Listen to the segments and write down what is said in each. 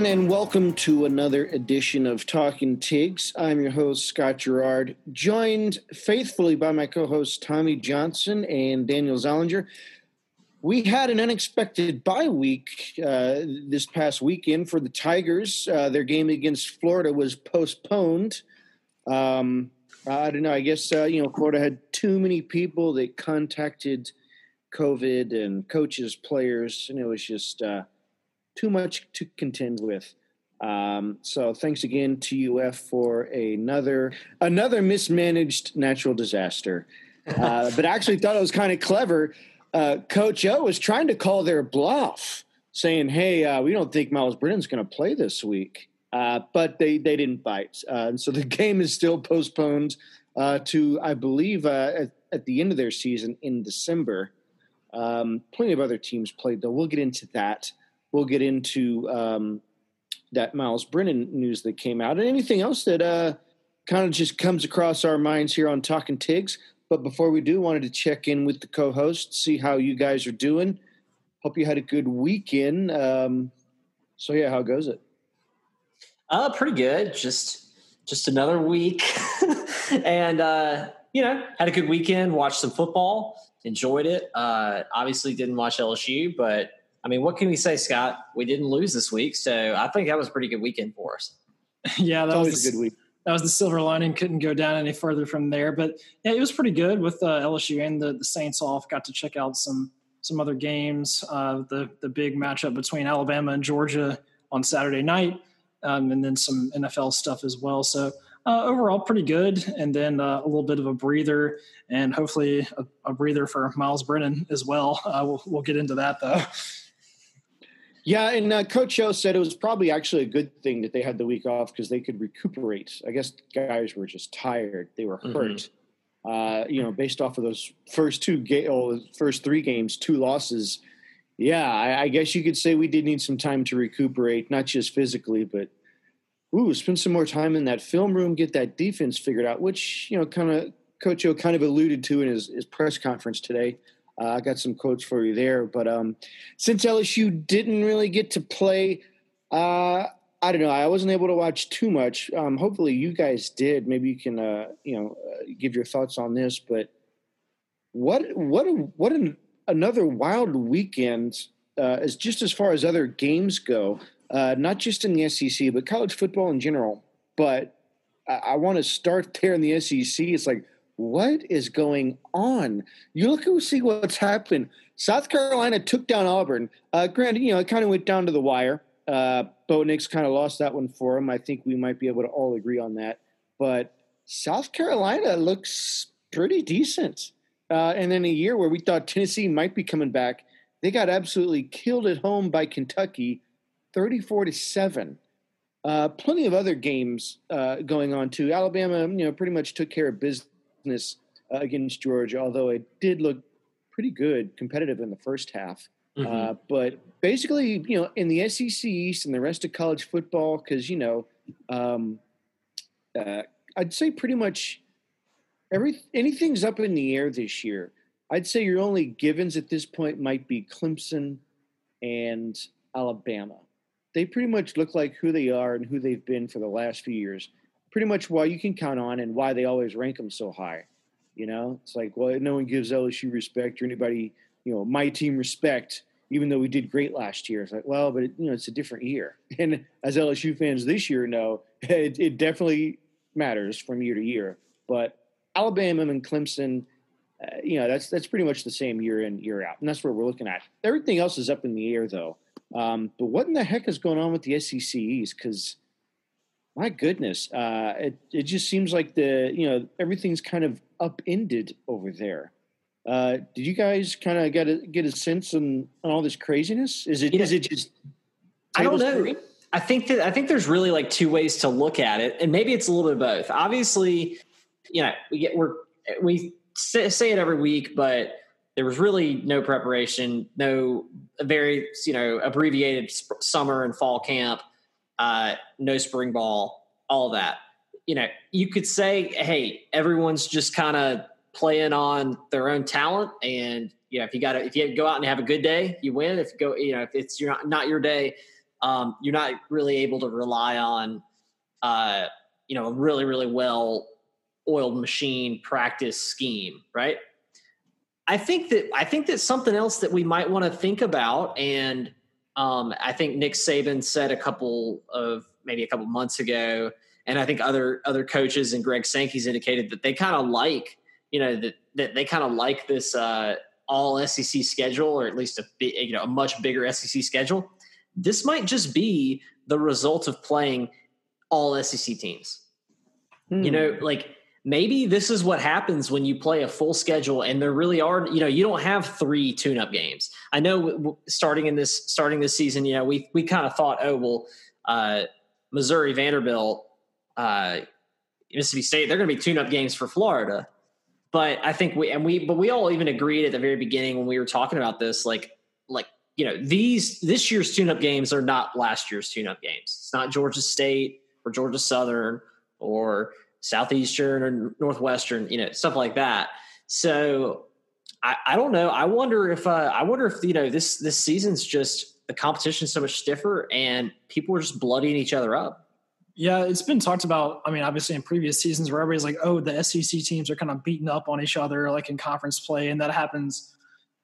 everyone, and welcome to another edition of Talking Tigs. I'm your host, Scott Gerard, joined faithfully by my co hosts, Tommy Johnson and Daniel Zollinger. We had an unexpected bye week uh, this past weekend for the Tigers. Uh, their game against Florida was postponed. Um, I don't know. I guess, uh, you know, Florida had too many people that contacted COVID and coaches, players, and it was just uh, too much to contend with. Um, so thanks again to UF for another another mismanaged natural disaster. Uh, but I actually thought it was kind of clever. Uh, Coach O was trying to call their bluff, saying, "Hey, uh, we don't think Myles Brennan's going to play this week," uh, but they they didn't bite, uh, and so the game is still postponed uh, to, I believe, at, at, the end of their season in December. Um, plenty of other teams played, though. We'll get into that we'll get into um, that Myles Brennan news that came out and anything else that uh, kind of just comes across our minds here on Talking Tigs. But before we do, wanted to check in with the co-host, see how you guys are doing. Hope you had a good weekend. Um, so yeah, how goes it? Uh, pretty good. Just just another week, and uh, you know, had a good weekend. Watched some football, enjoyed it. Uh, obviously, didn't watch LSU, but I mean, what can we say, Scott? We didn't lose this week, so I think that was a pretty good weekend for us. yeah, that was a good week. That was the silver lining. Couldn't go down any further from there, but yeah, it was pretty good with uh, LSU and the, the Saints off. Got to check out some some other games. Uh, the the big matchup between Alabama and Georgia on Saturday night, um, and then some NFL stuff as well. So uh, overall pretty good. And then uh, a little bit of a breather, and hopefully a, a breather for Myles Brennan as well. Uh, we'll, we'll get into that though. Yeah, and uh, Coach O said it was probably actually a good thing that they had the week off because they could recuperate. I guess guys were just tired; they were mm-hmm. hurt. Mm-hmm. Uh, you know, based off of those first two ga- oh, first three games, two losses. Yeah, I, I, guess you could say we did need some time to recuperate, not just physically, but ooh, spend some more time in that film room, get that defense figured out. Which you know, kind of Coach O kind of alluded to in his, his press conference today. Uh, I got some quotes for you there. But um, since LSU didn't really get to play, uh, I don't know. I wasn't able to watch too much. Um, hopefully, you guys did. Maybe you can, uh, you know, uh, give your thoughts on this. But what, what, what an, another wild weekend uh, as just as far as other games go. Uh, not just in the SEC, but college football in general. But I, I want to start there in the SEC. It's like what is going on? You look and see what's happened. South Carolina took down Auburn. Uh, granted, you know, it kind of went down to the wire. Uh, Bo Nix kind of lost that one for him. I think we might be able to all agree on that. But South Carolina looks pretty decent. Uh, and then a year where we thought Tennessee might be coming back, they got absolutely killed at home by Kentucky, thirty-four to seven. Uh, plenty of other games uh, going on too. Alabama, you know, pretty much took care of business uh, against Georgia, although it did look pretty good, competitive in the first half. Mm-hmm. Uh, but basically, you know, in the SEC East and the rest of college football, because you know, um, uh, I'd say pretty much every anything's up in the air this year. I'd say your only givens at this point might be Clemson and Alabama. They pretty much look like who they are and who they've been for the last few years pretty much why you can count on and why they always rank them so high. You know, it's like, well, no one gives LSU respect or anybody, you know, my team respect, even though we did great last year. It's like, well, but it, you know, it's a different year. And as LSU fans this year know, it, it definitely matters from year to year. But Alabama and Clemson, uh, you know, that's that's pretty much the same year in year out, and that's what we're looking at. Everything else is up in the air, though. Um, but what in the heck is going on with the SEC East? Because my goodness, uh, it it just seems like the you know everything's kind of upended over there. Uh, did you guys kind of get a get a sense on, on all this craziness? Is it is it just? I don't know. I think that I think there's really like two ways to look at it, and maybe it's a little bit of both. Obviously, you know, we get we're we say, say it every week, but there was really no preparation, no very you know abbreviated summer and fall camp uh, no spring ball, all that. You know, you could say, hey, everyone's just kind of playing on their own talent, and you know, if you got if you go out and have a good day, you win. If you go, you know, if it's your not, not your day, um, you're not really able to rely on, uh, you know, a really really well oiled machine practice scheme, right? I think that I think that something else that we might want to think about, and um, I think Nick Saban said a couple of maybe a couple months ago, and I think other other coaches and Greg Sankey's indicated that they kind of like you know that that they kind of like this uh, all SEC schedule, or at least a you know a much bigger SEC schedule. This might just be the result of playing all SEC teams. Hmm. You know, like maybe this is what happens when you play a full schedule and there really are you know you don't have three tune-up games. I know starting in this starting this season you know we we kind of thought oh well uh, missouri vanderbilt uh, mississippi state they're going to be tune-up games for florida. But i think we and we but we all even agreed at the very beginning when we were talking about this like like you know these this year's tune-up games are not last year's tune-up games. It's not georgia state or georgia southern or southeastern or northwestern, you know, stuff like that. So I, I don't know. I wonder if uh, I wonder if you know this this season's just the competition's so much stiffer and people are just bloodying each other up. Yeah, it's been talked about. I mean, obviously in previous seasons where everybody's like, "Oh, the SEC teams are kind of beating up on each other, like in conference play," and that happens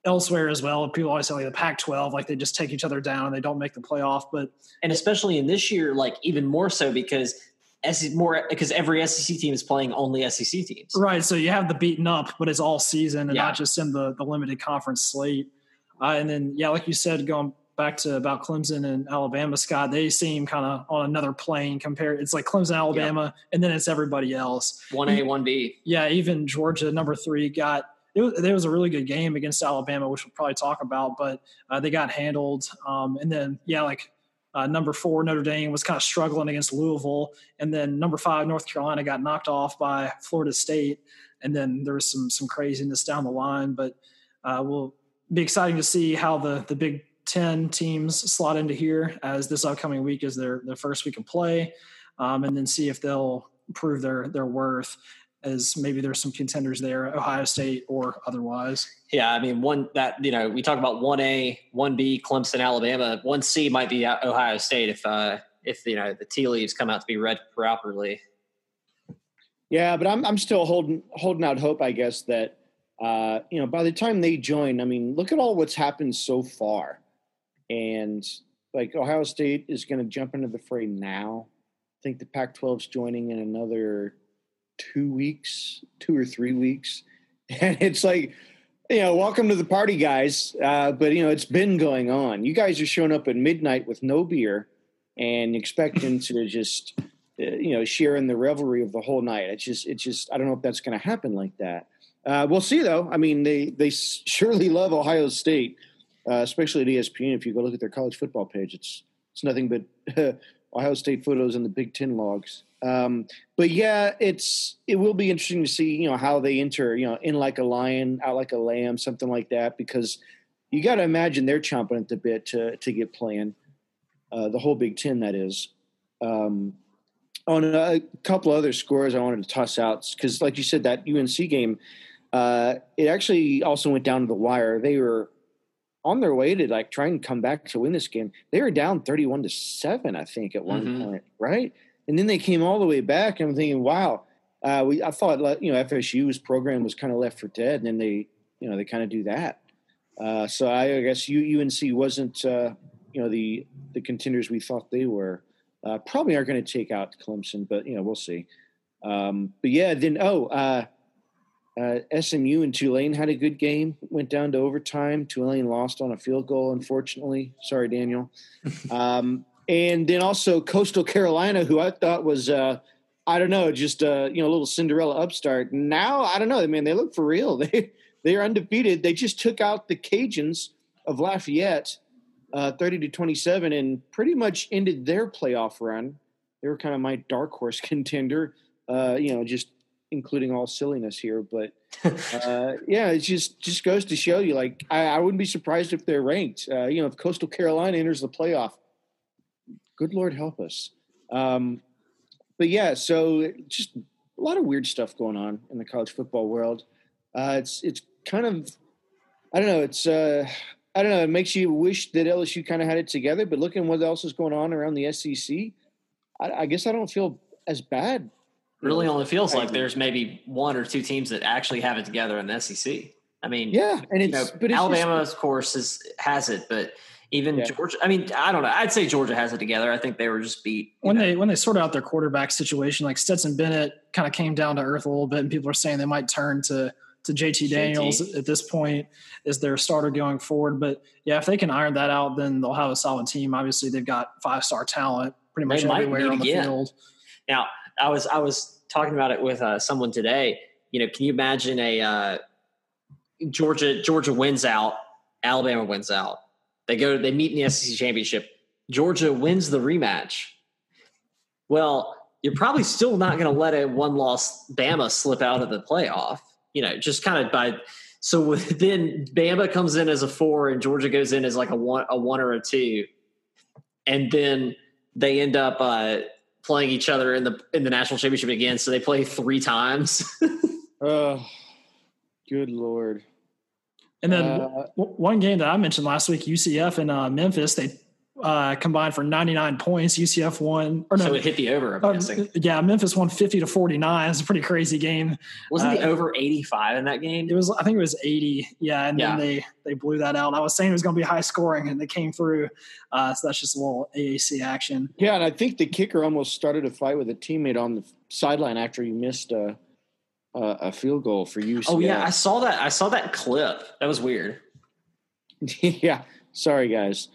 elsewhere as well. People always say like the Pac-12, like they just take each other down and they don't make the playoff. But and especially in this year, like even more so because More because every SEC team is playing only SEC teams. Right. So you have the beaten up, but it's all season and yeah. not just in the, the limited conference slate. Uh, and then, yeah, like you said, going back to about Clemson and Alabama, Scott, they seem kind of on another plane compared. It's like Clemson, Alabama, and then it's everybody else. 1A, 1B. Yeah. Even Georgia, number three, got it was, it was a really good game against Alabama, which we'll probably talk about, but uh, they got handled. Um, and then, yeah, like uh, number four, Notre Dame was kind of struggling against Louisville, and then number five, North Carolina, got knocked off by Florida State, and then there was some some craziness down the line. But uh, we'll be exciting to see how the the Big Ten teams slot into here as this upcoming week is their their first week of play, um, and then see if they'll prove their their worth as maybe there's some contenders there, Ohio State or otherwise. Yeah, I mean, one that you know we talk about one A, one B, Clemson, Alabama. One C might be Ohio State if uh, if you know the tea leaves come out to be read properly. Yeah, but I'm I'm still holding holding out hope. I guess that uh, you know by the time they join, I mean, look at all what's happened so far, and like Ohio State is going to jump into the fray now. I think the Pac-12 is joining in another two weeks, two or three weeks, and it's like, you know, welcome to the party, guys. Uh, but you know, it's been going on. You guys are showing up at midnight with no beer and expecting to just, uh, you know, share in the revelry of the whole night. It's just, it's just, I don't know if that's going to happen like that. Uh, we'll see, though. I mean, they they surely love Ohio State, uh, especially at ESPN. If you go look at their college football page, it's it's nothing but Ohio State photos in the Big Ten logs. Um, but yeah, it's it will be interesting to see you know how they enter you know in like a lion, out like a lamb, something like that, because you got to imagine they're chomping at the bit to to get playing. Uh, the whole Big Ten, that is. Um, on a couple other scores, I wanted to toss out because, like you said, that UNC game, uh, it actually also went down to the wire. They were on their way to like try and come back to win this game. They were down thirty-one to seven, I think, at one mm-hmm. point, right? and then they came all the way back. And I'm thinking, wow, uh, we I thought you know FSU's program was kind of left for dead, and then they you know they kind of do that. Uh, so I, I guess UNC wasn't uh, you know the the contenders we thought they were. Uh, probably aren't going to take out Clemson, but you know we'll see. Um, but yeah, then oh. Uh, SMU and Tulane had a good game. Went down to overtime. Tulane lost on a field goal, unfortunately. Sorry, Daniel. Um, and then also Coastal Carolina, who I thought was, uh, I don't know, just uh, you know, a little Cinderella upstart. Now I don't know. I mean, they look for real. They they are undefeated. They just took out the Cajuns of Lafayette, uh, thirty to twenty seven, and pretty much ended their playoff run. They were kind of my dark horse contender. Uh, you know, just including all silliness here, but uh, yeah, it just just goes to show you. Like, I, I wouldn't be surprised if they're ranked. Uh, you know, if Coastal Carolina enters the playoff, good Lord help us. Um, but yeah, so just a lot of weird stuff going on in the college football world. Uh, it's it's kind of I don't know. It's uh, I don't know. It makes you wish that LSU kind of had it together. But looking what else is going on around the SEC, I, I guess I don't feel as bad. Really, only feels like there's maybe one or two teams that actually have it together in the SEC. I mean, yeah, and it's, you know, but it's Alabama, just, of course, is has it, but even yeah. Georgia. I mean, I don't know. I'd say Georgia has it together. I think they were just beat when know. they when they sorted out their quarterback situation. Like Stetson Bennett kind of came down to earth a little bit, and people are saying they might turn to to JT Daniels JT. at this point as their starter going forward. But yeah, if they can iron that out, then they'll have a solid team. Obviously, they've got five star talent pretty much they everywhere on the again. field. Now, I was I was talking about it with uh, someone today. You know, can you imagine a uh, Georgia Georgia wins out, Alabama wins out. They go they meet in the SEC championship. Georgia wins the rematch. Well, you're probably still not going to let a one loss Bama slip out of the playoff you know, just kind of by. So then Bama comes in as a four and Georgia goes in as like a one, a one or a two, and then they end up uh, playing each other in the in the national championship again. So they play three times. oh, good lord! And then uh, one game that I mentioned last week, UCF and uh, Memphis, they uh, combined for 99 points. UCF won, or no, so it hit the over. I'm uh, guessing. Yeah, Memphis won 50 to 49. It's a pretty crazy game. Wasn't uh, the over 85 in that game? It was. I think it was 80. Yeah, and yeah. then they they blew that out. I was saying it was going to be high scoring, and they came through. Uh, so that's just a little AAC action. Yeah, and I think the kicker almost started a fight with a teammate on the sideline after he missed a a field goal for UCF. Oh yeah, I saw that. I saw that clip. That was weird. yeah, sorry guys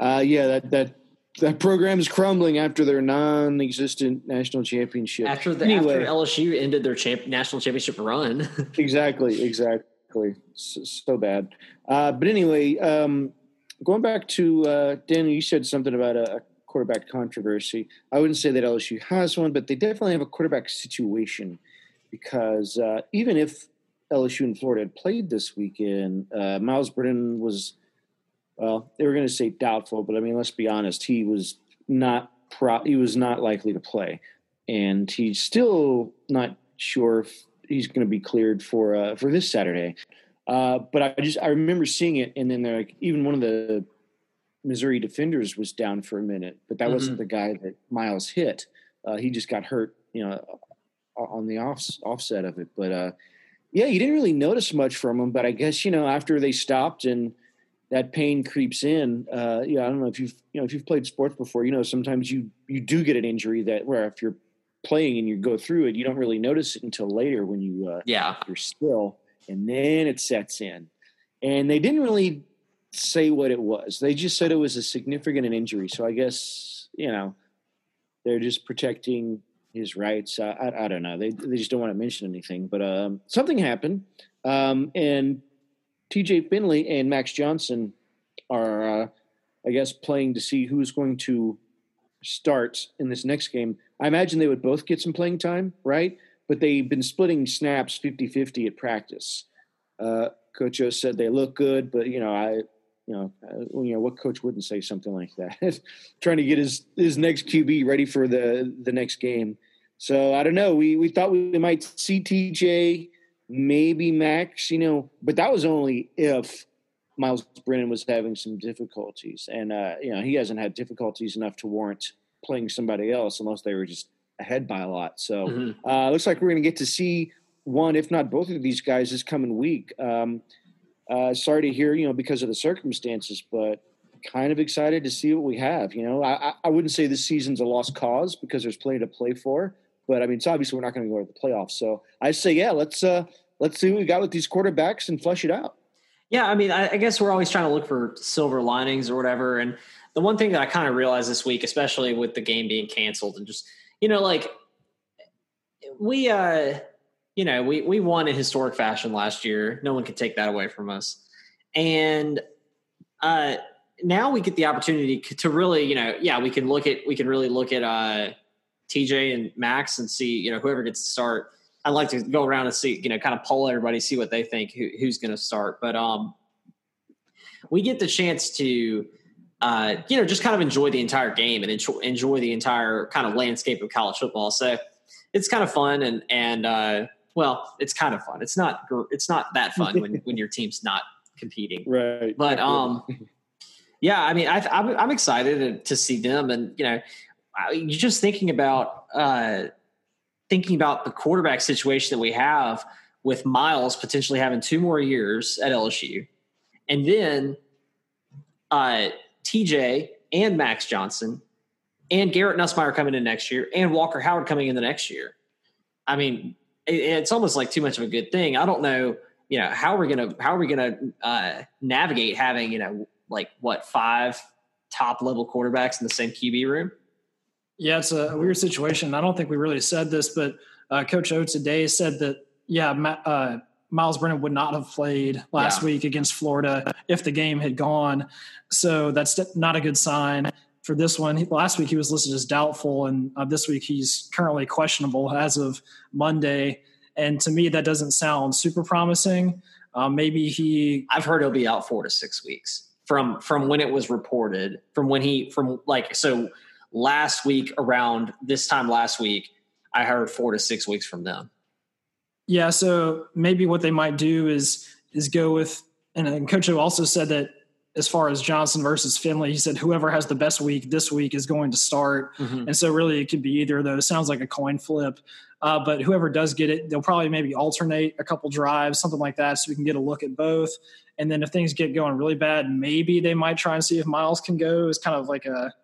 uh, yeah, that that that program is crumbling after their non-existent national championship. After the anyway, after LSU ended their champ, national championship run. exactly, exactly. So, so bad. Uh, but anyway, um, going back to uh, Danny, you said something about a, a, quarterback controversy. I wouldn't say that LSU has one, but they definitely have a quarterback situation because uh, even if LSU and Florida had played this weekend, uh, Myles Brennan was well, they were going to say doubtful, but I mean, let's be honest, he was not pro- he was not likely to play, and he's still not sure if he's going to be cleared for uh, for this Saturday. Uh, but I just I remember seeing it, and then they're like even one of the Missouri defenders was down for a minute, but that mm-hmm. wasn't the guy that Myles hit. Uh, he just got hurt, you know, on the off, offset of it. But uh, yeah, you didn't really notice much from him. But I guess you know after they stopped and that pain creeps in. Uh, yeah, I don't know if you've you know if you've played sports before, you know sometimes you you do get an injury that where if you're playing and you go through it, you don't really notice it until later when you uh, yeah you're still, and then it sets in. And they didn't really say what it was. They just said it was a significant injury. So I guess you know they're just protecting his rights. I, I, I don't know. They they just don't want to mention anything. But um, something happened, um, and TJ Finley and Max Johnson are, uh, I guess, playing to see who's going to start in this next game. I imagine they would both get some playing time, right? But they've been splitting snaps 50 50 at practice. Uh, coach O said they look good, but, you know, I, you know, uh, you know, what coach wouldn't say something like that? Trying to get his his next QB ready for the the next game. So I don't know. We we thought we might see TJ maybe Max, you know, but that was only if Myles Brennan was having some difficulties. And, uh, you know, he hasn't had difficulties enough to warrant playing somebody else unless they were just ahead by a lot. So mm-hmm. uh, looks like we're going to get to see one, if not both of these guys this coming week. Um, uh, sorry to hear, you know, because of the circumstances, but kind of excited to see what we have. You know, I, I wouldn't say this season's a lost cause because there's plenty to play for. But I mean, it's obviously we're not going to go to the playoffs. So I say, yeah, let's uh, let's see what we got with these quarterbacks and flush it out. Yeah, I mean, I, I guess we're always trying to look for silver linings or whatever. And the one thing that I kind of realized this week, especially with the game being canceled, and just you know, like we, uh, you know, we we won in historic fashion last year. No one can take that away from us. And uh, now we get the opportunity to really, you know, yeah, we can look at we can really look at uh, TJ and Max and see, you know, whoever gets to start. I'd like to go around and see, you know, kind of poll everybody, see what they think, who, who's going to start. But um, we get the chance to, uh, you know, just kind of enjoy the entire game and enjoy, enjoy the entire kind of landscape of college football. So it's kind of fun and and uh, well, it's kind of fun. It's not it's not that fun when when your team's not competing. Right. But um, yeah, I mean, I, I'm I'm excited to see them, and you know, you're just thinking about uh, thinking about the quarterback situation that we have with Myles potentially having two more years at LSU, and then uh, TJ and Max Johnson and Garrett Nussmeier coming in next year and Walker Howard coming in the next year. I mean, it, it's almost like too much of a good thing. I don't know, you know, how we're we gonna how are we gonna uh, navigate having you know like what five top level quarterbacks in the same QB room? Yeah, it's a weird situation. I don't think we really said this, but uh, Coach O today said that yeah, uh, Myles Brennan would not have played last yeah. week against Florida if the game had gone. So that's not a good sign for this one. Last week he was listed as doubtful, and uh, this week he's currently questionable as of Monday. And to me, that doesn't sound super promising. Uh, maybe he. I've heard he'll be out four to six weeks from from when it was reported. From when he from like so last week around this time last week, I heard four to six weeks from them. Yeah, so maybe what they might do is is go with and, Coach also said that as far as Johnson versus Finley, he said whoever has the best week this week is going to start. Mm-hmm. And so really it could be either of those. Sounds like a coin flip. Uh, but whoever does get it, they'll probably maybe alternate a couple drives, something like that, so we can get a look at both. And then if things get going really bad, maybe they might try and see if Myles can go. It's kind of like a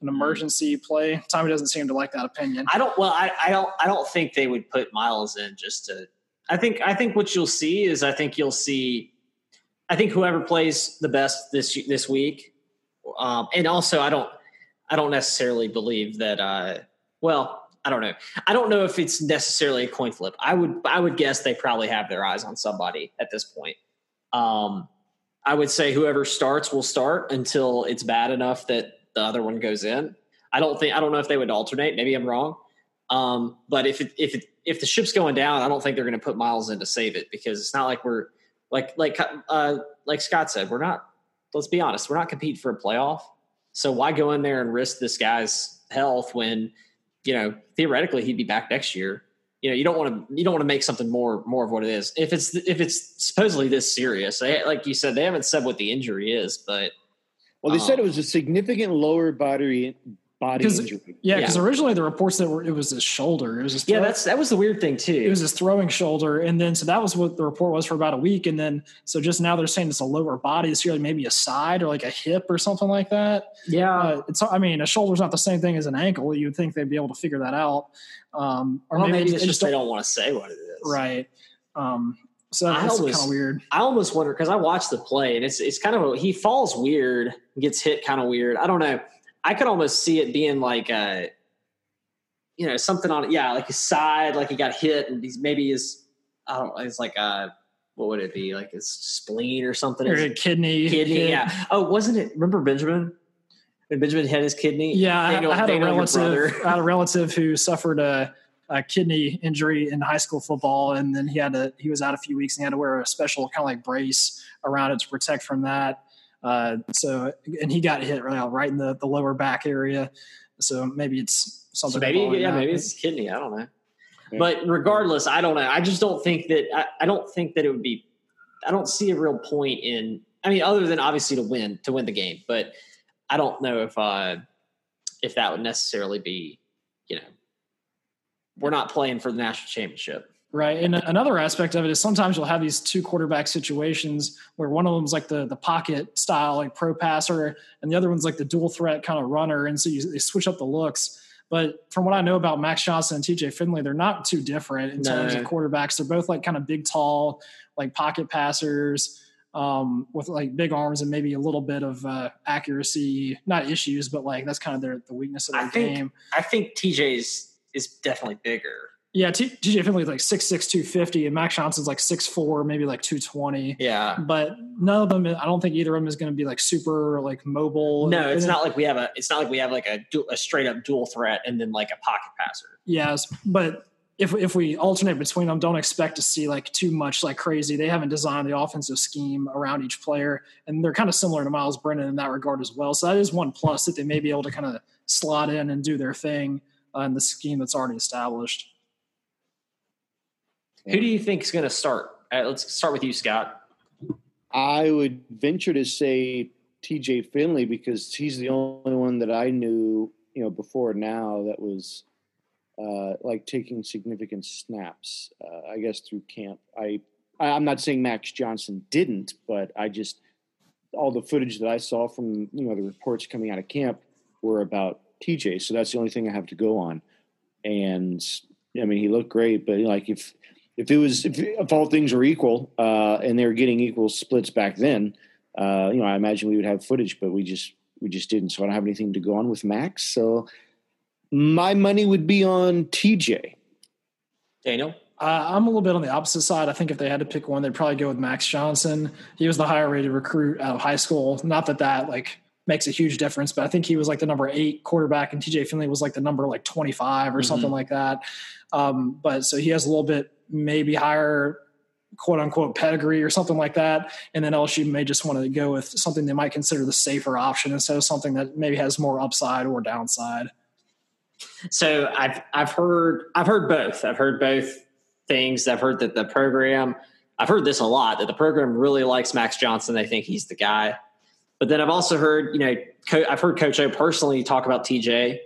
an emergency play. Tommy doesn't seem to like that opinion. I don't. Well, I, I don't. I don't think they would put Myles in just to. I think. I think what you'll see is. I think you'll see. I think whoever plays the best this this week, um, and also I don't. I don't necessarily believe that. Uh, well, I don't know. I don't know if it's necessarily a coin flip. I would. I would guess they probably have their eyes on somebody at this point. Um, I would say whoever starts will start until it's bad enough that the other one goes in. I don't think I don't know if they would alternate. Maybe I'm wrong. Um, but if it, if it, if the ship's going down, I don't think they're going to put Myles in to save it because it's not like we're like like uh, like Scott said, we're not. Let's be honest, we're not competing for a playoff. So why go in there and risk this guy's health when you know theoretically he'd be back next year? You know you don't want to you don't want to make something more more of what it is. If it's if it's supposedly this serious, they, like you said, they haven't said what the injury is, but well, they um, said it was a significant lower body body injury. Yeah, because yeah. originally the reports that were it was his shoulder. It was his throw, yeah, that's that was the weird thing too. It was his throwing shoulder, and then so that was what the report was for about a week, and then so just now they're saying it's a lower body. It's really maybe a side or like a hip or something like that. Yeah, uh, it's I mean a shoulder's not the same thing as an ankle. You'd think they'd be able to figure that out. Um, or well, maybe, maybe it's just they don't want to say what it is. Right. Um, so that's kind of weird. I almost wonder because I watched the play and it's it's kind of a, he falls weird, gets hit kind of weird. I don't know. I could almost see it being like a, you know, something on yeah, like his side, like he got hit and he's maybe his I don't know, it's like a what would it be like his spleen or something? Or a kidney, kidney. Yeah. Oh, wasn't it? Remember Benjamin? When Benjamin had his kidney. Yeah, I, I, had a relative. I had a relative who suffered a a kidney injury in high school football, and then he had to he was out a few weeks and he had to wear a special kind of like brace around it to protect from that. Uh, so and he got hit right, right in the, the lower back area. So maybe it's something. So maybe yeah, maybe it's kidney. I don't know. Yeah. But regardless, I don't know. I just don't think that I, I don't think that it would be. I don't see a real point in. I mean, other than obviously to win to win the game, but I don't know if uh if that would necessarily be you know we're not playing for the national championship. Right. And another aspect of it is sometimes you'll have these two quarterback situations where one of them's like the the pocket style, like pro passer, and the other one's like the dual threat kind of runner. And so you, they switch up the looks. But from what I know about Max Johnson and TJ Finley, they're not too different in no. terms of quarterbacks. They're both like kind of big, tall, like pocket passers um, with like big arms and maybe a little bit of uh, accuracy, not issues, but like that's kind of their the weakness of their I think, game. I think TJ's is definitely bigger. Yeah, TJ Finley is like 6'6", 250, and Max Johnson's like 6'4", maybe like 220. Yeah. But none of them, I don't think either of them is going to be like super like mobile. No, it's not like we have a, it's not like we have like a, a straight up dual threat and then like a pocket passer. Yes, but if if we alternate between them, don't expect to see like too much like crazy. They haven't designed the offensive scheme around each player, and they're kind of similar to Myles Brennan in that regard as well. So that is one plus that they may be able to kind of slot in and do their thing in the scheme that's already established. Who do you think is going to start? Uh, let's start with you, Scott. I would venture to say TJ Finley because he's the only one that I knew, you know, before now that was uh, like taking significant snaps. Uh, I guess through camp. I I'm not saying Max Johnson didn't, but I just all the footage that I saw from you know the reports coming out of camp were about TJ. So that's the only thing I have to go on. And I mean, he looked great, but like if if it was if, if all things were equal uh, and they were getting equal splits back then, uh, you know, I imagine we would have footage, but we just we just didn't. So I don't have anything to go on with Max. So my money would be on TJ. Daniel. Uh, I'm a little bit on the opposite side. I think if they had to pick one, they'd probably go with Max Johnson. He was the higher rated recruit out of high school. Not that that like makes a huge difference, but I think he was like the number eight quarterback, and TJ Finley was like the number like 25 or mm-hmm. something like that. Um, but so he has a little bit maybe higher quote unquote pedigree or something like that. And then LSU may just want to go with something they might consider the safer option instead of something that maybe has more upside or downside. So I've I've heard I've heard both. I've heard both things. I've heard that the program I've heard this a lot that the program really likes Max Johnson. They think he's the guy. But then I've also heard, you know, I've heard Coach O personally talk about TJ.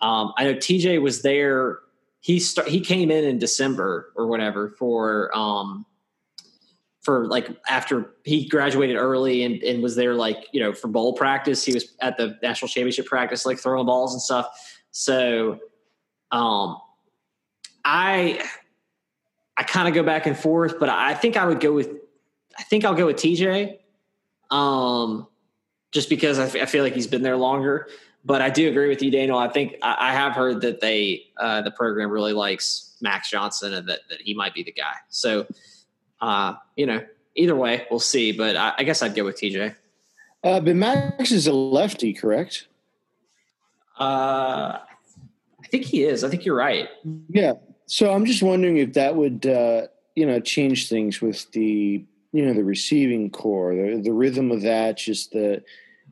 Um, I know TJ was there. He start, he came in in December or whatever for um, for like after he graduated early and, and was there like you know for bowl practice. He was at the national championship practice, like throwing balls and stuff. So, um, I I kind of go back and forth, but I think I would go with I think I'll go with TJ, um, just because I, f- I feel like he's been there longer. But I do agree with you, Daniel. I think I, I have heard that they uh, the program really likes Max Johnson and that that he might be the guy. So, uh, you know, either way, we'll see. But I, I guess I'd go with TJ. Uh, but Max is a lefty, correct? Uh, I think he is. I think you're right. Yeah. So I'm just wondering if that would, uh, you know, change things with the, you know, the receiving corps, the, the rhythm of that, just the,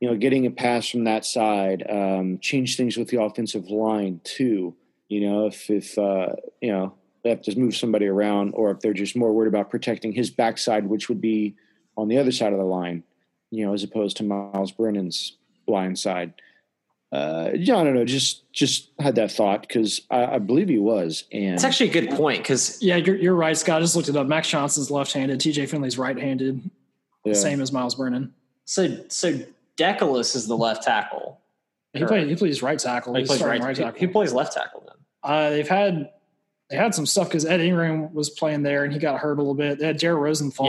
you know, getting a pass from that side, um, change things with the offensive line too. You know, if if uh, you know they have to move somebody around, or if they're just more worried about protecting his backside, which would be on the other side of the line, you know, as opposed to Myles Brennan's blind side uh, yeah, I don't know. Just just had that thought because I, I, believe he was. And it's actually a good point because yeah, you're, you're right, Scott. I just looked it up. Max Johnson's left-handed. T.J. Finley's right-handed. Yeah. Same as Myles Brennan. So so Deculus is the left tackle. He plays he plays right tackle. Oh, he plays right, right tackle. He, he, plays left tackle then. Uh, they've had they had some stuff because Ed Ingram was playing there and he got hurt a little bit. They had Jared Rosenthal.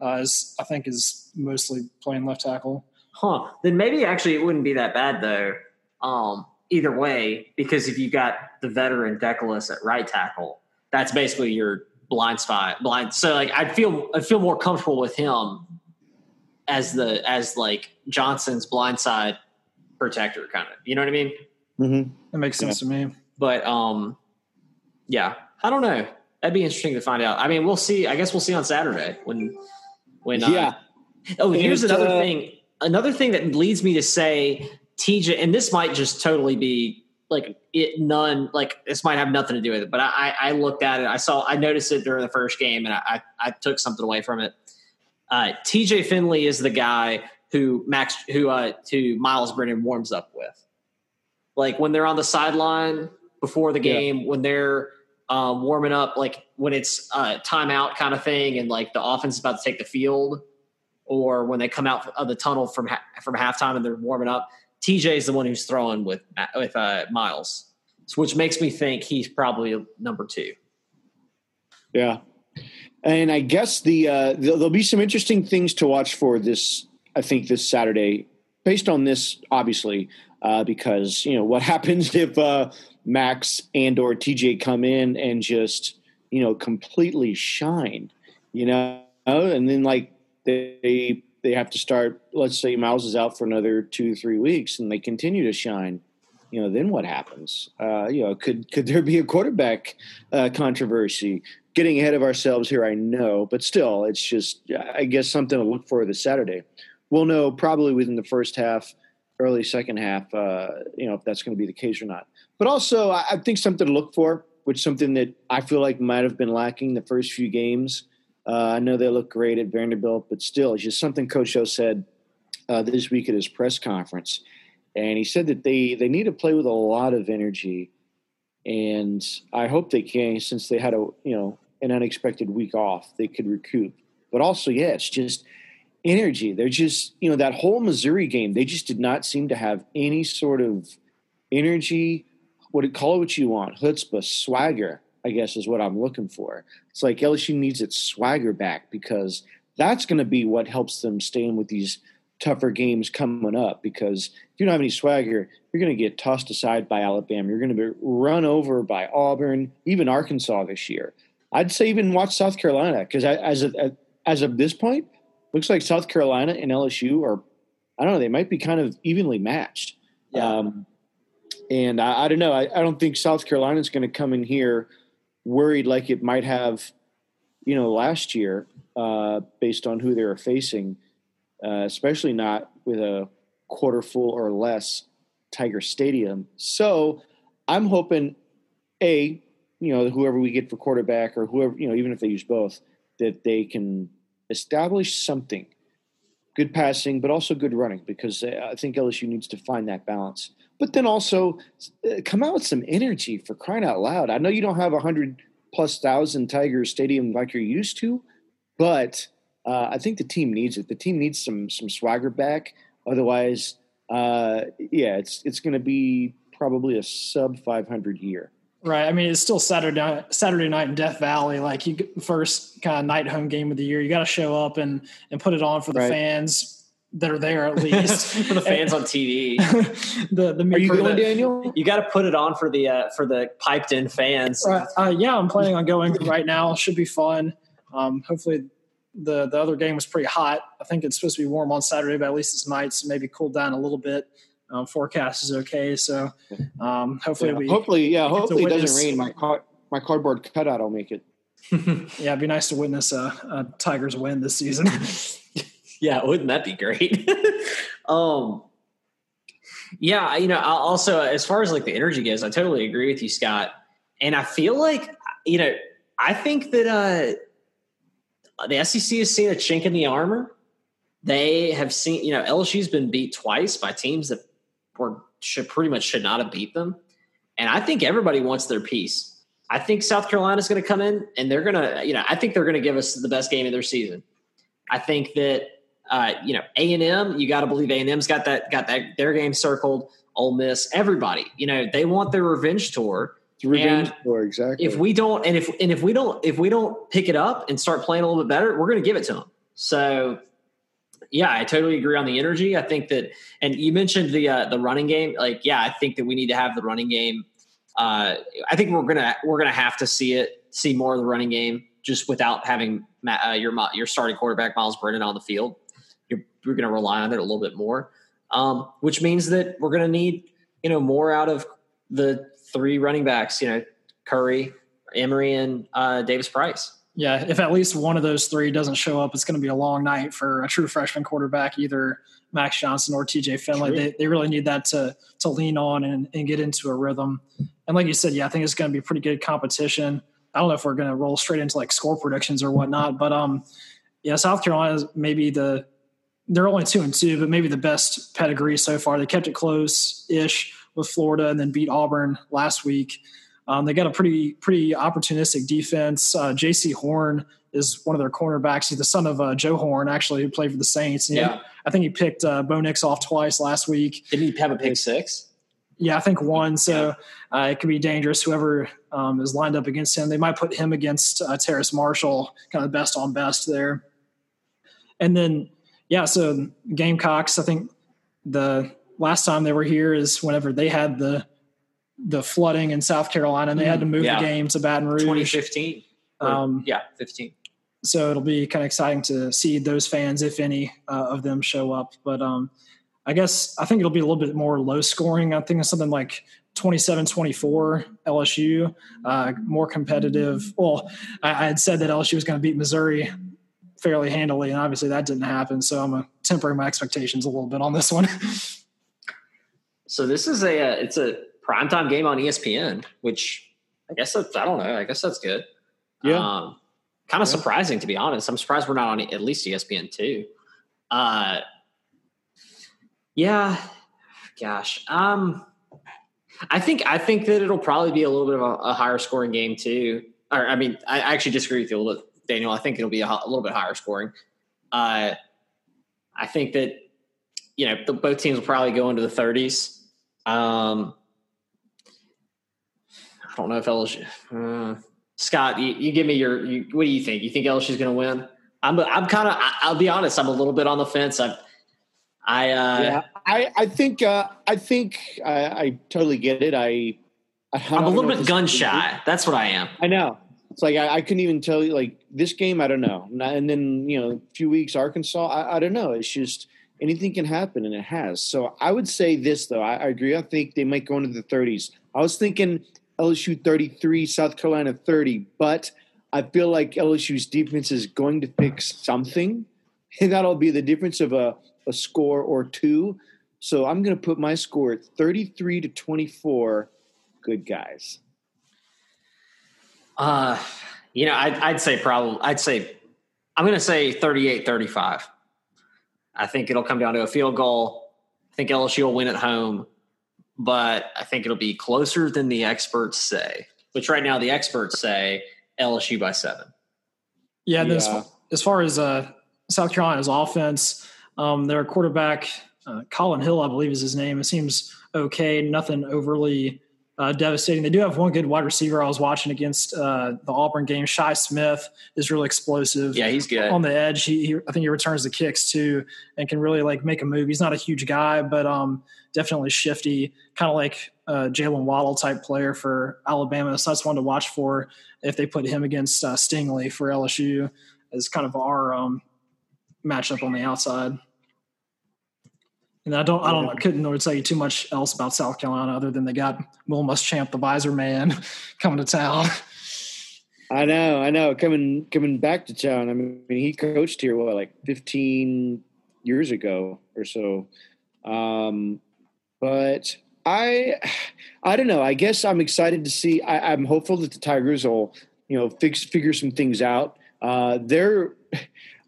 Yeah. Uh, is, I think is mostly playing left tackle. Huh. Then maybe actually it wouldn't be that bad though. Um, either way, because if you got the veteran Deculus at right tackle, that's basically your blind spot. Blind. So like I'd feel I'd feel more comfortable with him as the as like Johnson's blind side protector, kind of. You know what I mean? Mm-hmm. That makes sense yeah. to me. But um, yeah, I don't know. That'd be interesting to find out. I mean, we'll see. I guess we'll see on Saturday when when. Uh, yeah. Oh, here's another uh, thing another thing that leads me to say TJ, and this might just totally be like it none like this might have nothing to do with it, but I, I looked at it, I saw, I noticed it during the first game, and I, I took something away from it. Uh, TJ Finley is the guy who Max, who uh, who Myles Brennan warms up with. Like when they're on the sideline before the game, yeah. when they're um, warming up, like when it's uh, timeout kind of thing, and like the offense is about to take the field or when they come out of the tunnel from ha- from halftime and they're warming up, TJ is the one who's throwing with with uh, Myles, which makes me think he's probably number two. Yeah, and I guess the uh, there'll be some interesting things to watch for this. I think this Saturday, based on this, obviously, uh, because you know what happens if uh, Max and or TJ come in and just you know completely shine, you know, and then like they they have to start. Let's say Myles is out for another two three weeks, and they continue to shine. You know, then what happens? Uh, you know, could could there be a quarterback uh, controversy? Getting ahead of ourselves here, I know, but still, it's just I guess something to look for this Saturday. We'll know probably within the first half, early second half. Uh, you know, if that's going to be the case or not. But also, I, I think something to look for, which something that I feel like might have been lacking the first few games Uh, I know they look great at Vanderbilt, but still, it's just something Coach O said uh, this week at his press conference, and he said that they they need to play with a lot of energy, and I hope they can since they had a you know an unexpected week off, they could recoup. But also, yeah, just energy. They're just you know that whole Missouri game, they just did not seem to have any sort of energy. What call it what you want, chutzpah, swagger I guess is what I'm looking for. It's like LSU needs its swagger back because that's going to be what helps them stay in with these tougher games coming up. Because if you don't have any swagger, you're going to get tossed aside by Alabama. You're going to be run over by Auburn, even Arkansas this year. I'd say even watch South Carolina because as of, as of this point, looks like South Carolina and LSU are I don't know they might be kind of evenly matched. Yeah. Um, and I, I, don't know. I, I don't think South Carolina is going to come in here worried like it might have, you know, last year, uh, based on who they were facing, uh, especially not with a quarter full or less Tiger Stadium. So I'm hoping, a, you know, whoever we get for quarterback or whoever, you know, even if they use both, that they can establish something good passing, but also good running because I think LSU needs to find that balance but then also uh, come out with some energy for crying out loud. I know you don't have a hundred plus thousand Tiger Stadium like you're used to, but uh, I think the team needs it. The team needs some some swagger back. Otherwise, uh, yeah, it's it's going to be probably a sub 500 year. Right. I mean, it's still Saturday Saturday night in Death Valley, like you first kind of night home game of the year. You got to show up and and put it on for the right. fans that are there at least for the fans on TV. the the are you going, the, Daniel? You got to put it on for the uh, for the piped in fans. Uh, uh, yeah, I'm planning on going right now. Should be fun. Um, hopefully, the the other game was pretty hot. I think it's supposed to be warm on Saturday, but at least it's night, so maybe cool down a little bit. Um, forecast is okay, so um, hopefully yeah, we hopefully yeah hopefully it doesn't rain. My car, my cardboard cutout will make it. yeah, it'd be nice to witness a, a Tigers win this season. Yeah, wouldn't that be great? um, yeah, you know, also as far as like the energy goes, I totally agree with you, Scott. And I feel like, you know, I think that uh, the SEC has seen a chink in the armor. They have seen, you know, LSU's been beat twice by teams that were should pretty much should not have beat them. And I think everybody wants their piece. I think South Carolina's going to come in and they're going to, you know, I think they're going to give us the best game of their season. I think that uh, you know, A and M, you got to believe A and M's got that got that their game circled. Ole Miss, everybody, you know, they want their revenge tour. revenge and tour, exactly. If we don't, and if and if we don't, if we don't pick it up and start playing a little bit better, we're going to give it to them. So, yeah, I totally agree on the energy. I think that, and you mentioned the uh, the running game. Like, yeah, I think that we need to have the running game. Uh, I think we're gonna we're gonna have to see it, see more of the running game, just without having uh, your your starting quarterback Myles Brennan on the field we're going to rely on it a little bit more, um, which means that we're going to need you know more out of the three running backs. You know, Curry, Emery, and uh, Davis Price. Yeah, if at least one of those three doesn't show up, it's going to be a long night for a true freshman quarterback, either Max Johnson or TJ Finley. They, they really need that to to lean on and, and get into a rhythm. And like you said, yeah, I think it's going to be pretty good competition. I don't know if we're going to roll straight into like score predictions or whatnot, but um, yeah, South Carolina is maybe the they're only two and two, but maybe the best pedigree so far. They kept it close ish with Florida and then beat Auburn last week. Um, they got a pretty pretty opportunistic defense. Uh, Jaycee Horn is one of their cornerbacks. He's the son of uh, Joe Horn, actually, who played for the Saints. yeah, I think he picked uh, Bo Nix off twice last week. Didn't he have a pick six? Yeah, I think one. So uh, it could be dangerous. Whoever um, is lined up against him, they might put him against uh, Terrace Marshall, kind of best on best there. And then yeah, so Gamecocks, I think the last time they were here is whenever they had the the flooding in South Carolina and they had to move yeah. the game to Baton Rouge. 2015. Um, yeah, 15. So it'll be kind of exciting to see those fans, if any uh, of them, show up. But um, I guess I think it'll be a little bit more low scoring. I think it's something like 27 24 LSU, uh, more competitive. Well, I, I, had said that LSU was going to beat Missouri fairly handily, and obviously that didn't happen. So I'm tempering my expectations a little bit on this one. so this is a uh, it's a primetime game on ESPN, which I guess that's I don't know. I guess that's good. Yeah. Um, kind of yeah. surprising to be honest. I'm surprised we're not on at least ESPN two. Uh, yeah, gosh. Um, I think I think that it'll probably be a little bit of a, a higher scoring game too. Or I mean, I actually disagree with you a little bit, Daniel. I think it'll be a, a little bit higher scoring. Uh, I think that you know the, both teams will probably go into the 30s. Um, I don't know if LSU. Uh, Scott, you, you, give me your. You, what do you think? You think LSU's going to win? I'm. I'm kind of. I'll be honest. I'm a little bit on the fence. I. I. Uh, yeah. I. I think. Uh, I think. I, I totally get it. I. I am a little bit gun shy. That's what I am. I know. It's like I, I, couldn't even tell you. Like this game, I don't know. And then you know, a few weeks Arkansas. I, I don't know. It's just anything can happen, and it has. So I would say this though. I, I agree. I think they might go into the 30s. I was thinking LSU 33, South Carolina 30, but I feel like LSU's defense is going to fix something, and that'll be the difference of a, a score or two. So I'm going to put my score at 33 to 24. Good guys. Uh, you know, I'd, I'd say probably, I'd say, I'm going to say 38 35. I think it'll come down to a field goal. I think LSU will win at home, but I think it'll be closer than the experts say, which right now the experts say LSU by seven. Yeah. yeah. As, as, far as uh, South Carolina's offense, um, their quarterback, uh, Collin Hill, I believe is his name. It seems okay. Nothing overly uh, devastating. They do have one good wide receiver I was watching against uh, the Auburn game. Shi Smith is really explosive. Yeah, he's good on the edge. He, he, I think he returns the kicks too and can really like make a move. He's not a huge guy, but um, definitely shifty, kind of like a Jaylen Waddle type player for Alabama. So that's one to watch for if they put him against uh, Stingley for LSU as kind of our um, matchup on the outside. And I don't, I don't, I couldn't really tell you too much else about South Carolina other than they got Will Muschamp, the visor man, coming to town. I know, I know, coming coming back to town. I mean, he coached here what like 15 years ago or so. Um, but I, I don't know. I guess I'm excited to see. I, am hopeful that the Tigers will, you know, fix figure some things out. Uh, they're,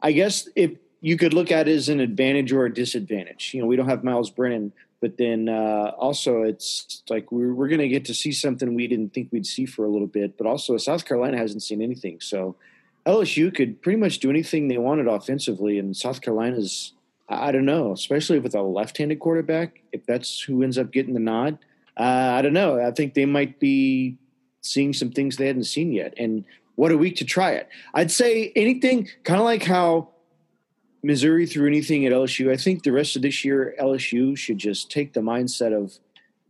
I guess, if you could look at it as an advantage or a disadvantage. You know, we don't have Myles Brennan, but then uh, also it's like we're, we're going to get to see something we didn't think we'd see for a little bit. But also, South Carolina hasn't seen anything, so LSU could pretty much do anything they wanted offensively, and South Carolina's I don't know, especially with a left-handed quarterback. If that's who ends up getting the nod, uh, I don't know. I think they might be seeing some things they hadn't seen yet, and what a week to try it. I'd say anything kind of like how Missouri threw anything at LSU. I think the rest of this year, LSU should just take the mindset of,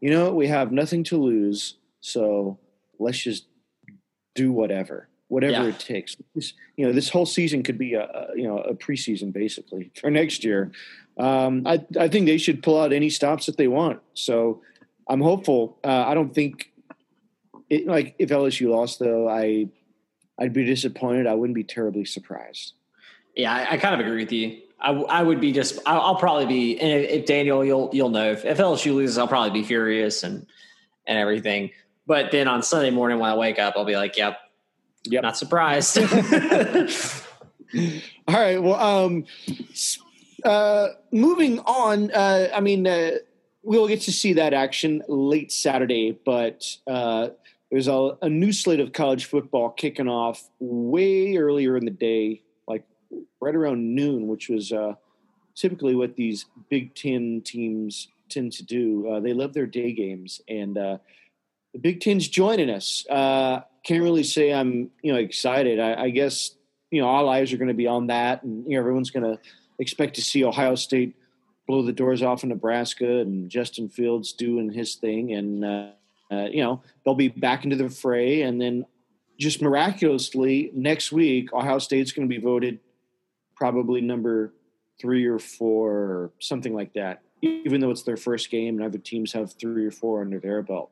you know, we have nothing to lose, so let's just do whatever, whatever yeah. it takes. This, you know, this whole season could be a, a, you know a preseason basically for next year. Um, I I think they should pull out any stops that they want. So I'm hopeful. Uh, I don't think it, like if LSU lost though, I I'd be disappointed. I wouldn't be terribly surprised. Yeah, I, I, kind of agree with you. I, I would be just. I'll, I'll probably be. And if, if, Daniel, you'll you'll know if, if LSU loses, I'll probably be furious and and everything. But then on Sunday morning when I wake up, I'll be like, "Yep, yep, not surprised." All right. Well, um, uh, moving on. Uh, I mean, uh, we'll get to see that action late Saturday, but uh, there's a, a new slate of college football kicking off way earlier in the day right around noon, which was uh, typically what these Big Ten teams tend to do. Uh, they love their day games, and uh, the Big Ten's joining us. Uh, can't really say I'm you know excited. I, I guess you know all eyes are going to be on that, and you know, everyone's going to expect to see Ohio State blow the doors off in Nebraska and Justin Fields doing his thing, and uh, uh, you know they'll be back into the fray, and then just miraculously next week Ohio State's going to be voted probably number three or four or something like that, even though it's their first game and other teams have three or four under their belt.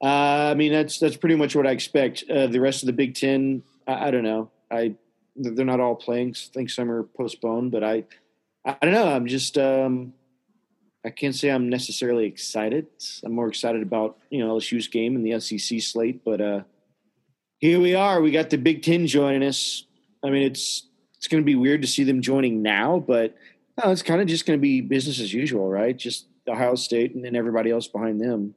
Uh, I mean, that's that's pretty much what I expect. Uh, the rest of the Big Ten, I, I, don't know. I they're not all playing. I think some are postponed, but I I don't know. I'm just um, I can't say I'm necessarily excited. I'm more excited about you know LSU's game and the SEC slate, but uh, here we are. We got the Big Ten joining us I mean, it's it's going to be weird to see them joining now, but no, it's kind of just going to be business as usual, right? Just Ohio State and then everybody else behind them.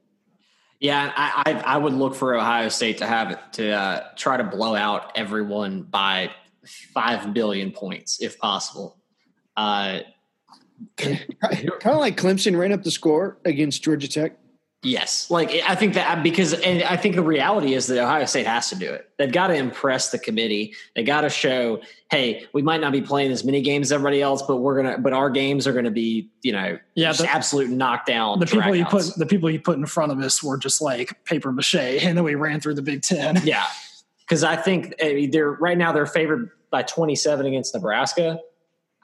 Yeah, I, I, I would look for Ohio State to have it to uh, try to blow out everyone by five billion points if possible. Uh, kind of like Clemson ran up the score against Georgia Tech. Yes, like I think that because and I think the reality is that Ohio State has to do it. They've got to impress the committee. They got to show, hey, we might not be playing as many games as everybody else, but we're gonna, but our games are gonna be, you know, yeah, the, absolute knockdown. The people you put, the people you put in front of us were just like paper mache, and then we ran through the Big Ten. Yeah, because I think they're right now they're favored by twenty seven against Nebraska.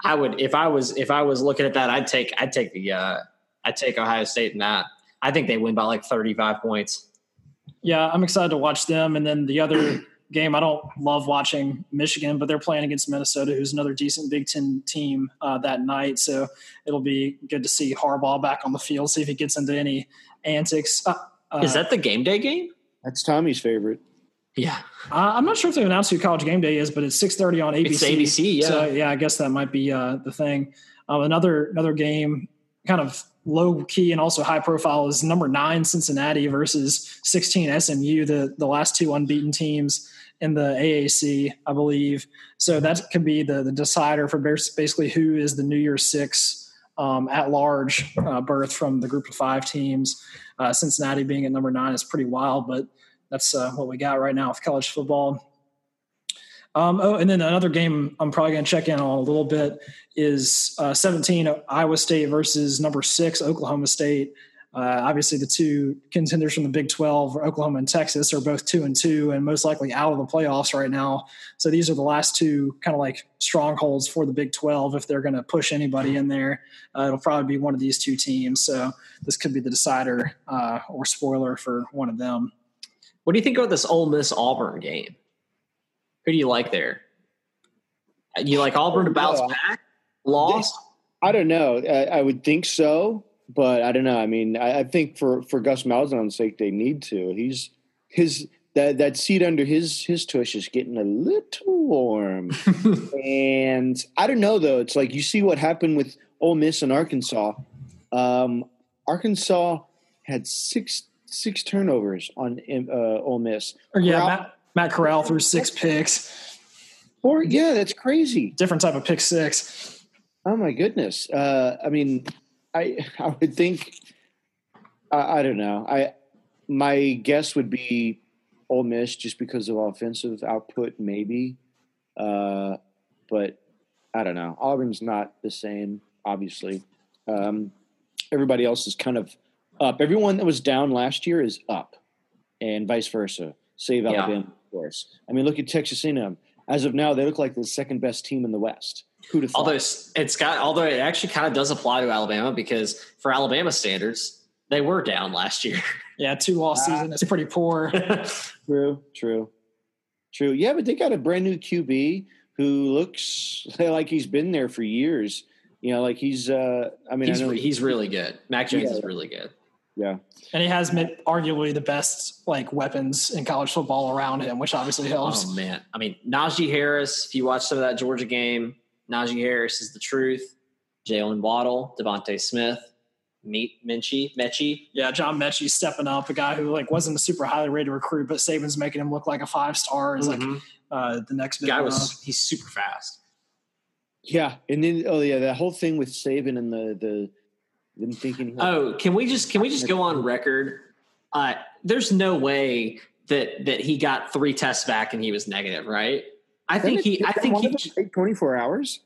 I would if I was if I was looking at that, I'd take I'd take the uh, I'd take Ohio State in that. I think they win by like 35 points. Yeah, I'm excited to watch them. And then the other game, I don't love watching Michigan, but they're playing against Minnesota, who's another decent Big Ten team uh, that night. So it'll be good to see Harbaugh back on the field, see if he gets into any antics. Uh, uh, Is that the game day game? That's Tommy's favorite. Yeah, uh, I'm not sure if they announced who College Game Day is, but it's 6:30 on ABC. It's ABC, yeah. So yeah, I guess that might be uh, the thing. Um, another another game, kind of low key and also high profile is number nine Cincinnati versus 16 SMU, the the last two unbeaten teams in the AAC, I believe. So that could be the the decider for basically who is the New Year Six um, at large uh, berth from the group of five teams. Uh, Cincinnati being at number nine is pretty wild, but that's uh, what we got right now with college football. Um, oh, and then another game I'm probably going to check in on a little bit is uh, 17 Iowa State versus number six Oklahoma State. Uh, obviously, the two contenders from the Big 12, Oklahoma and Texas, are both two and two, and most likely out of the playoffs right now. So these are the last two kind of like strongholds for the Big 12. If they're going to push anybody in there, uh, it'll probably be one of these two teams. So this could be the decider uh, or spoiler for one of them. What do you think about this Ole Miss Auburn game? Who do you like there? You like Auburn to bounce back? Lost? I don't know. I, I, would think so, but I don't know. I mean, I, I, think for for Gus Malzahn's sake, they need to. He's his that that seat under his his tush is getting a little warm, and I don't know though. It's like you see what happened with Ole Miss and Arkansas. Um, Arkansas had six six turnovers on uh, Ole Miss. Or yeah, Matt, Matt Corral threw six picks. Or yeah, that's crazy. Different type of pick six. Oh my goodness. Uh, I mean, I I would think. I, I don't know. I my guess would be Ole Miss just because of offensive output, maybe. Uh, but I don't know. Auburn's not the same, obviously. Um, everybody else is kind of up. Everyone that was down last year is up, and vice versa. Save yeah. Alabama course. I mean, look at Texas A&M. As of now, they look like the second best team in the West. Who'd have although it's got, although it actually kind of does apply to Alabama because for Alabama standards, they were down last year. Yeah, two loss season is pretty poor. true, true, true. Yeah, but they got a brand new QB who looks like he's been there for years. You know, like he's. uh I mean, he's, I he's really good. Mac Jones yeah. is really good. Yeah. And he has arguably the best like weapons in college football around him, which obviously helps. Oh man. I mean, Najee Harris, if you watch some of that Georgia game, Najee Harris is the truth. Jaylen Waddle, DeVonta Smith, Meet Minchie, Metchie. Yeah, John Metchie stepping up, a guy who like wasn't a super highly rated recruit, but Saban's making him look like a five star is mm-hmm. like uh, the next guy was he's super fast. Yeah, and then oh yeah, that whole thing with Saban and the the them thinking. Oh, can we just can we just go on record? Uh, there's no way that that he got three tests back and he was negative, right? I think he. I think he. Take 24 hours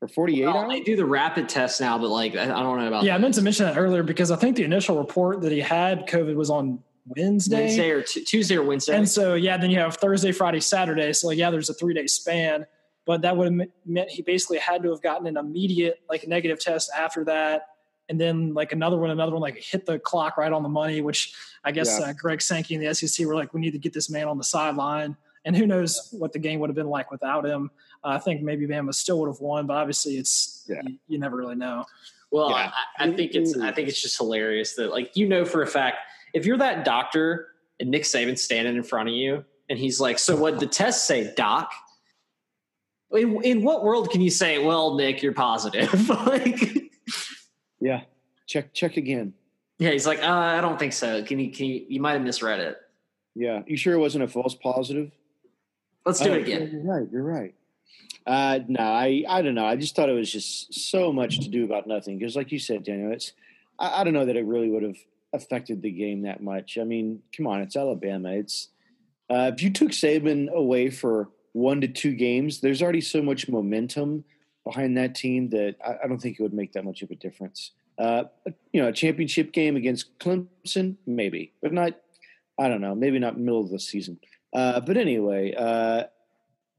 or 48 well, hours. They do the rapid test now, but like I don't know about. Yeah, that. I meant to mention that earlier because I think the initial report that he had COVID was on Wednesday, Wednesday or t- Tuesday or Wednesday. And so yeah, then you have Thursday, Friday, Saturday. So like yeah, there's a three day span, but that would have meant he basically had to have gotten an immediate like negative test after that and then like another one, another one, like hit the clock right on the money, which I guess yeah. uh, Greg Sankey and the SEC were like, we need to get this man on the sideline. And who knows what the game would have been like without him? Uh, I think maybe Bama still would have won, but obviously it's yeah. you, you, never really know. Well, yeah. I, I, think it's I think it's just hilarious that like you know for a fact if you're that doctor and Nick Saban's standing in front of you and he's like, "So what the test say, Doc?" In, in what world can you say, "Well, Nick, you're positive"? like, yeah, check check again. Yeah, he's like, uh, I don't think so. Can you? Can you? You might have misread it. Yeah, you sure it wasn't a false positive? Let's do oh, it again. You're right. You're right. Uh, no, I I don't know. I just thought it was just so much to do about nothing because, like you said, Daniel, it's I, I don't know that it really would have affected the game that much. I mean, come on, it's Alabama. It's uh, if you took Saban away for one to two games, there's already so much momentum behind that team that I, I don't think it would make that much of a difference. Uh, you know, a championship game against Clemson, maybe, but not. I don't know, maybe not middle of the season. Uh, but anyway, uh,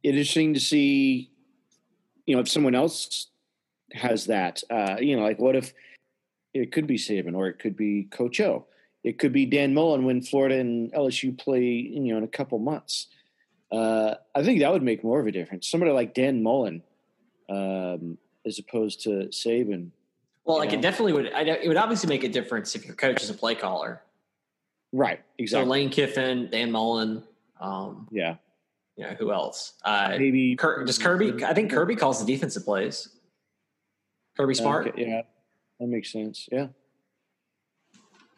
interesting to see. You know, if someone else has that, uh, you know, like what if it could be Saban or it could be Coach O. It could be Dan Mullen when Florida and LSU play, you know, in a couple months. Uh, I think that would make more of a difference. Somebody like Dan Mullen, um, as opposed to Saban. Well, like know? it definitely would. It would obviously make a difference if your coach is a play caller. Right. Exactly. So Lane Kiffin, Dan Mullen. Um, yeah. You know who else? Uh, Maybe Cur- does Kirby? I think Kirby calls the defensive plays. Kirby Smart. Okay, yeah. That makes sense. Yeah.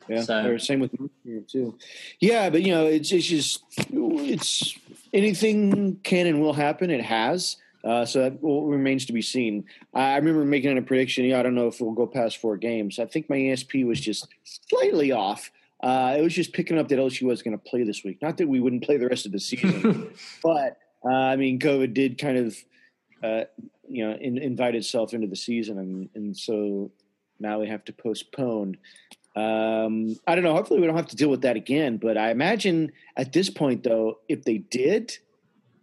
Yeah. So, same with you, too. Yeah, but you know, it's it's just it's anything can and will happen. It has. Uh, so that remains to be seen. I remember making a prediction. Yeah, I don't know if we'll go past four games. I think my ESP was just slightly off. Uh, it was just picking up that LSU was going to play this week. Not that we wouldn't play the rest of the season, but uh, I mean, COVID did kind of, uh, you know, in, invite itself into the season, and, and so now we have to postpone. Um, I don't know. Hopefully, we don't have to deal with that again. But I imagine at this point, though, if they did,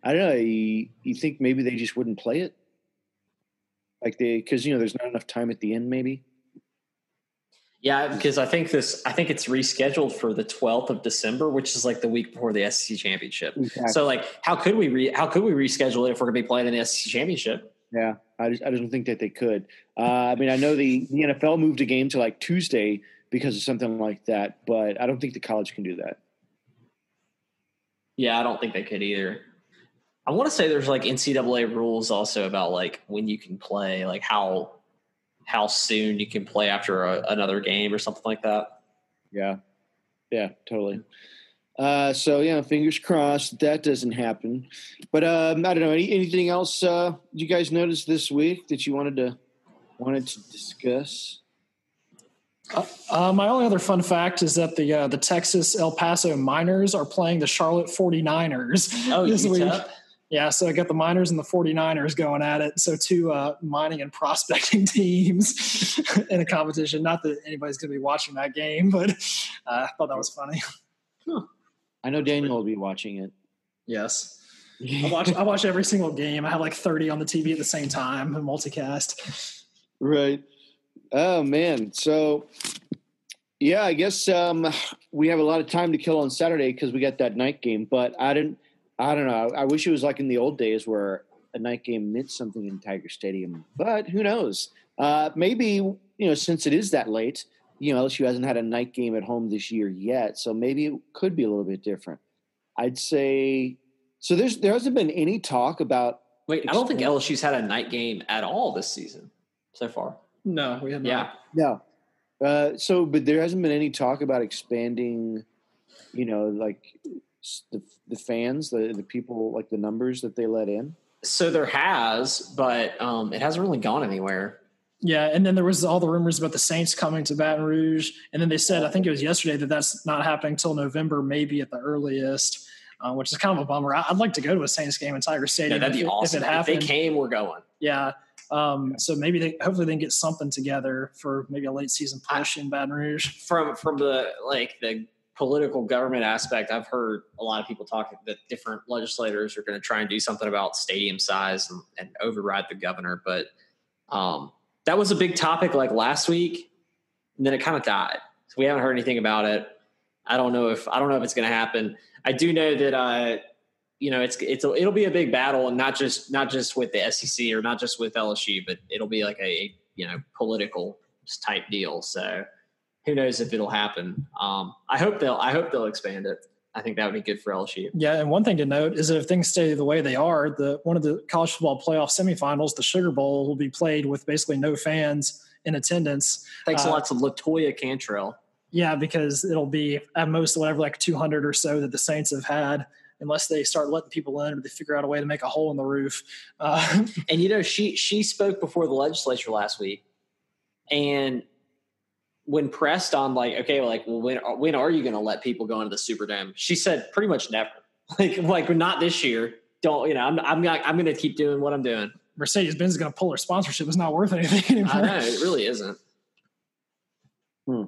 I don't know. You, you think maybe they just wouldn't play it, like they because you know there's not enough time at the end, maybe. Yeah, because I think this, I think it's rescheduled for the 12th of December, which is like the week before the SEC championship. Exactly. So, like, how could we re, how could we reschedule it if we're going to be playing in the SEC championship? Yeah, I just, I don't think that they could. Uh, I mean, I know the, the NFL moved a game to like Tuesday because of something like that, but I don't think the college can do that. Yeah, I don't think they could either. I want to say there's like NCAA rules also about like when you can play, like how how soon you can play after a, another game or something like that. Yeah, yeah, totally. Uh, so yeah, fingers crossed that doesn't happen. But um, I don't know. Any, anything else uh, you guys noticed this week that you wanted to wanted to discuss? Uh, uh, my only other fun fact is that the uh, the Texas El Paso Miners are playing the Charlotte 49ers oh, this week. Yeah, so I got the Miners and the 49ers going at it. So two uh, mining and prospecting teams in a competition. Not that anybody's going to be watching that game, but uh, I thought that was funny. Huh. I know Daniel will be watching it. Yes. I watch I watch every single game. I have like 30 on the TV at the same time and multicast. Right. Oh man. So yeah, I guess um, we have a lot of time to kill on Saturday because we got that night game. But I didn't. I don't know. I wish it was like in the old days where a night game meant something in Tiger Stadium. But who knows? Uh, maybe you know, since it is that late, you know, LSU hasn't had a night game at home this year yet, so maybe it could be a little bit different. I'd say so. There's there hasn't been any talk about. Wait, I don't think LSU's had a night game at all this season so far. No, we have not. Yeah, no. Uh, so, but there hasn't been any talk about expanding. You know, like the the fans, the the people, like the numbers that they let in. So there has, but um, it hasn't really gone anywhere. Yeah, and then there was all the rumors about the Saints coming to Baton Rouge, and then they said, I think it was yesterday, that that's not happening until November, maybe at the earliest, uh, which is kind of a bummer. I'd like to go to a Saints game in Tiger Stadium. Yeah, that'd be if, awesome. If, it happened. if they came, we're going. Yeah. Um, so maybe they hopefully they can get something together for maybe a late season push I, in Baton Rouge. From from the like the political government aspect, I've heard a lot of people talking that different legislators are going to try and do something about stadium size and, and override the governor, but um, that was a big topic like last week, and then it kind of died. So we haven't heard anything about it. I don't know if I don't know if it's going to happen. I do know that uh, you know it's it's a, it'll be a big battle, and not just not just with the SEC or not just with LSU, but it'll be like a you know political type deal. So who knows if it'll happen? Um, I hope they'll I hope they'll expand it. I think that would be good for LSU. Yeah, and one thing to note is that if things stay the way they are, the one of the college football playoff semifinals, the Sugar Bowl, will be played with basically no fans in attendance. Thanks uh, a lot to Latoya Cantrell. Yeah, because it'll be at most whatever like 200 or so that the Saints have had, unless they start letting people in or they figure out a way to make a hole in the roof. Uh, and you know, she she spoke before the legislature last week, and when pressed on like, okay, like, well, when when are you going to let people go into the Superdome? She said pretty much never. Like, like not this year. Don't you know? I'm I'm not, I'm going to keep doing what I'm doing. Mercedes Benz is going to pull her sponsorship. It's not worth anything anymore. I know it really isn't. Hmm.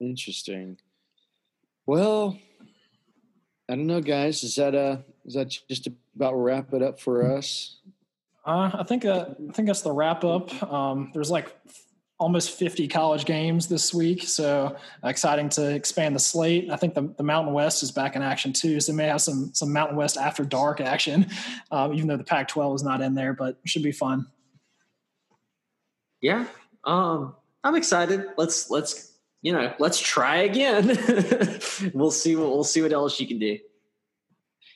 Interesting. Well, I don't know, guys. Is that uh is that just about wrap it up for us? Uh, I think uh, I think that's the wrap up. Um, there's like almost 50 college games this week. So exciting to expand the slate. I think the, the Mountain West is back in action too. So may have some, some Mountain West after dark action, um, even though the Pac 12 is not in there, but should be fun. Yeah. Um, I'm excited. Let's, let's, you know, let's try again. we'll see what, we'll see what else you can do.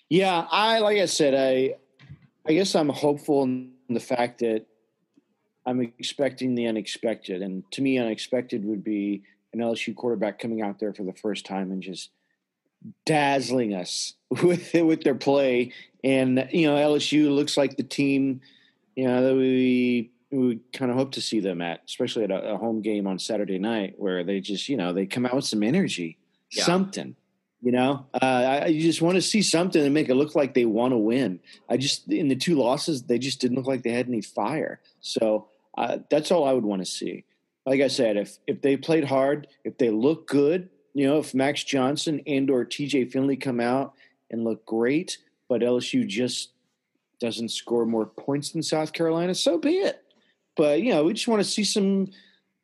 Yeah. I, like I said, I, I guess I'm hopeful in the fact that I'm expecting the unexpected, and to me, unexpected would be an LSU quarterback coming out there for the first time and just dazzling us with with their play. And you know, LSU looks like the team you know that we we kind of hope to see them at, especially at a, a, home game on Saturday night, where they just you know they come out with some energy, yeah. something. You know, uh, I, you just want to see something and make it look like they want to win. I just in the two losses, they just didn't look like they had any fire. So uh, that's all I would want to see. Like I said, if if they played hard, if they look good, you know, if Max Johnson and or TJ Finley come out and look great, but LSU just doesn't score more points than South Carolina, so be it. But you know, we just want to see some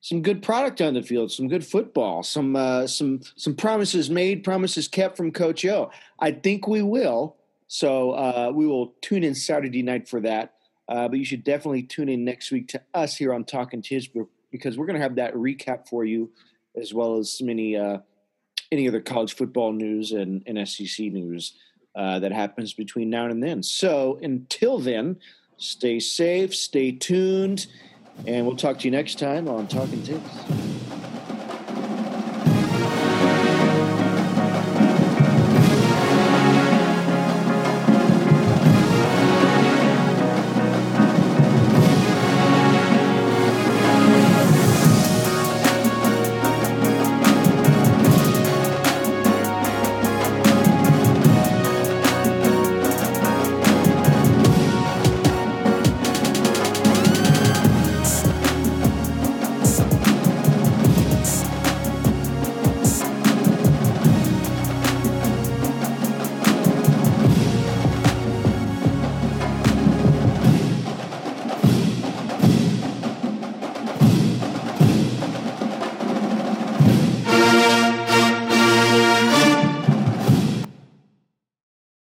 some good product on the field, some good football, some uh, some some promises made, promises kept from Coach O. I think we will. So uh, we will tune in Saturday night for that. Uh, but you should definitely tune in next week to us here on Talking Tiz because we're going to have that recap for you, as well as some any uh, any other college football news and, and SEC news uh, that happens between now and then. So until then, stay safe, stay tuned, and we'll talk to you next time on Talking Tiz.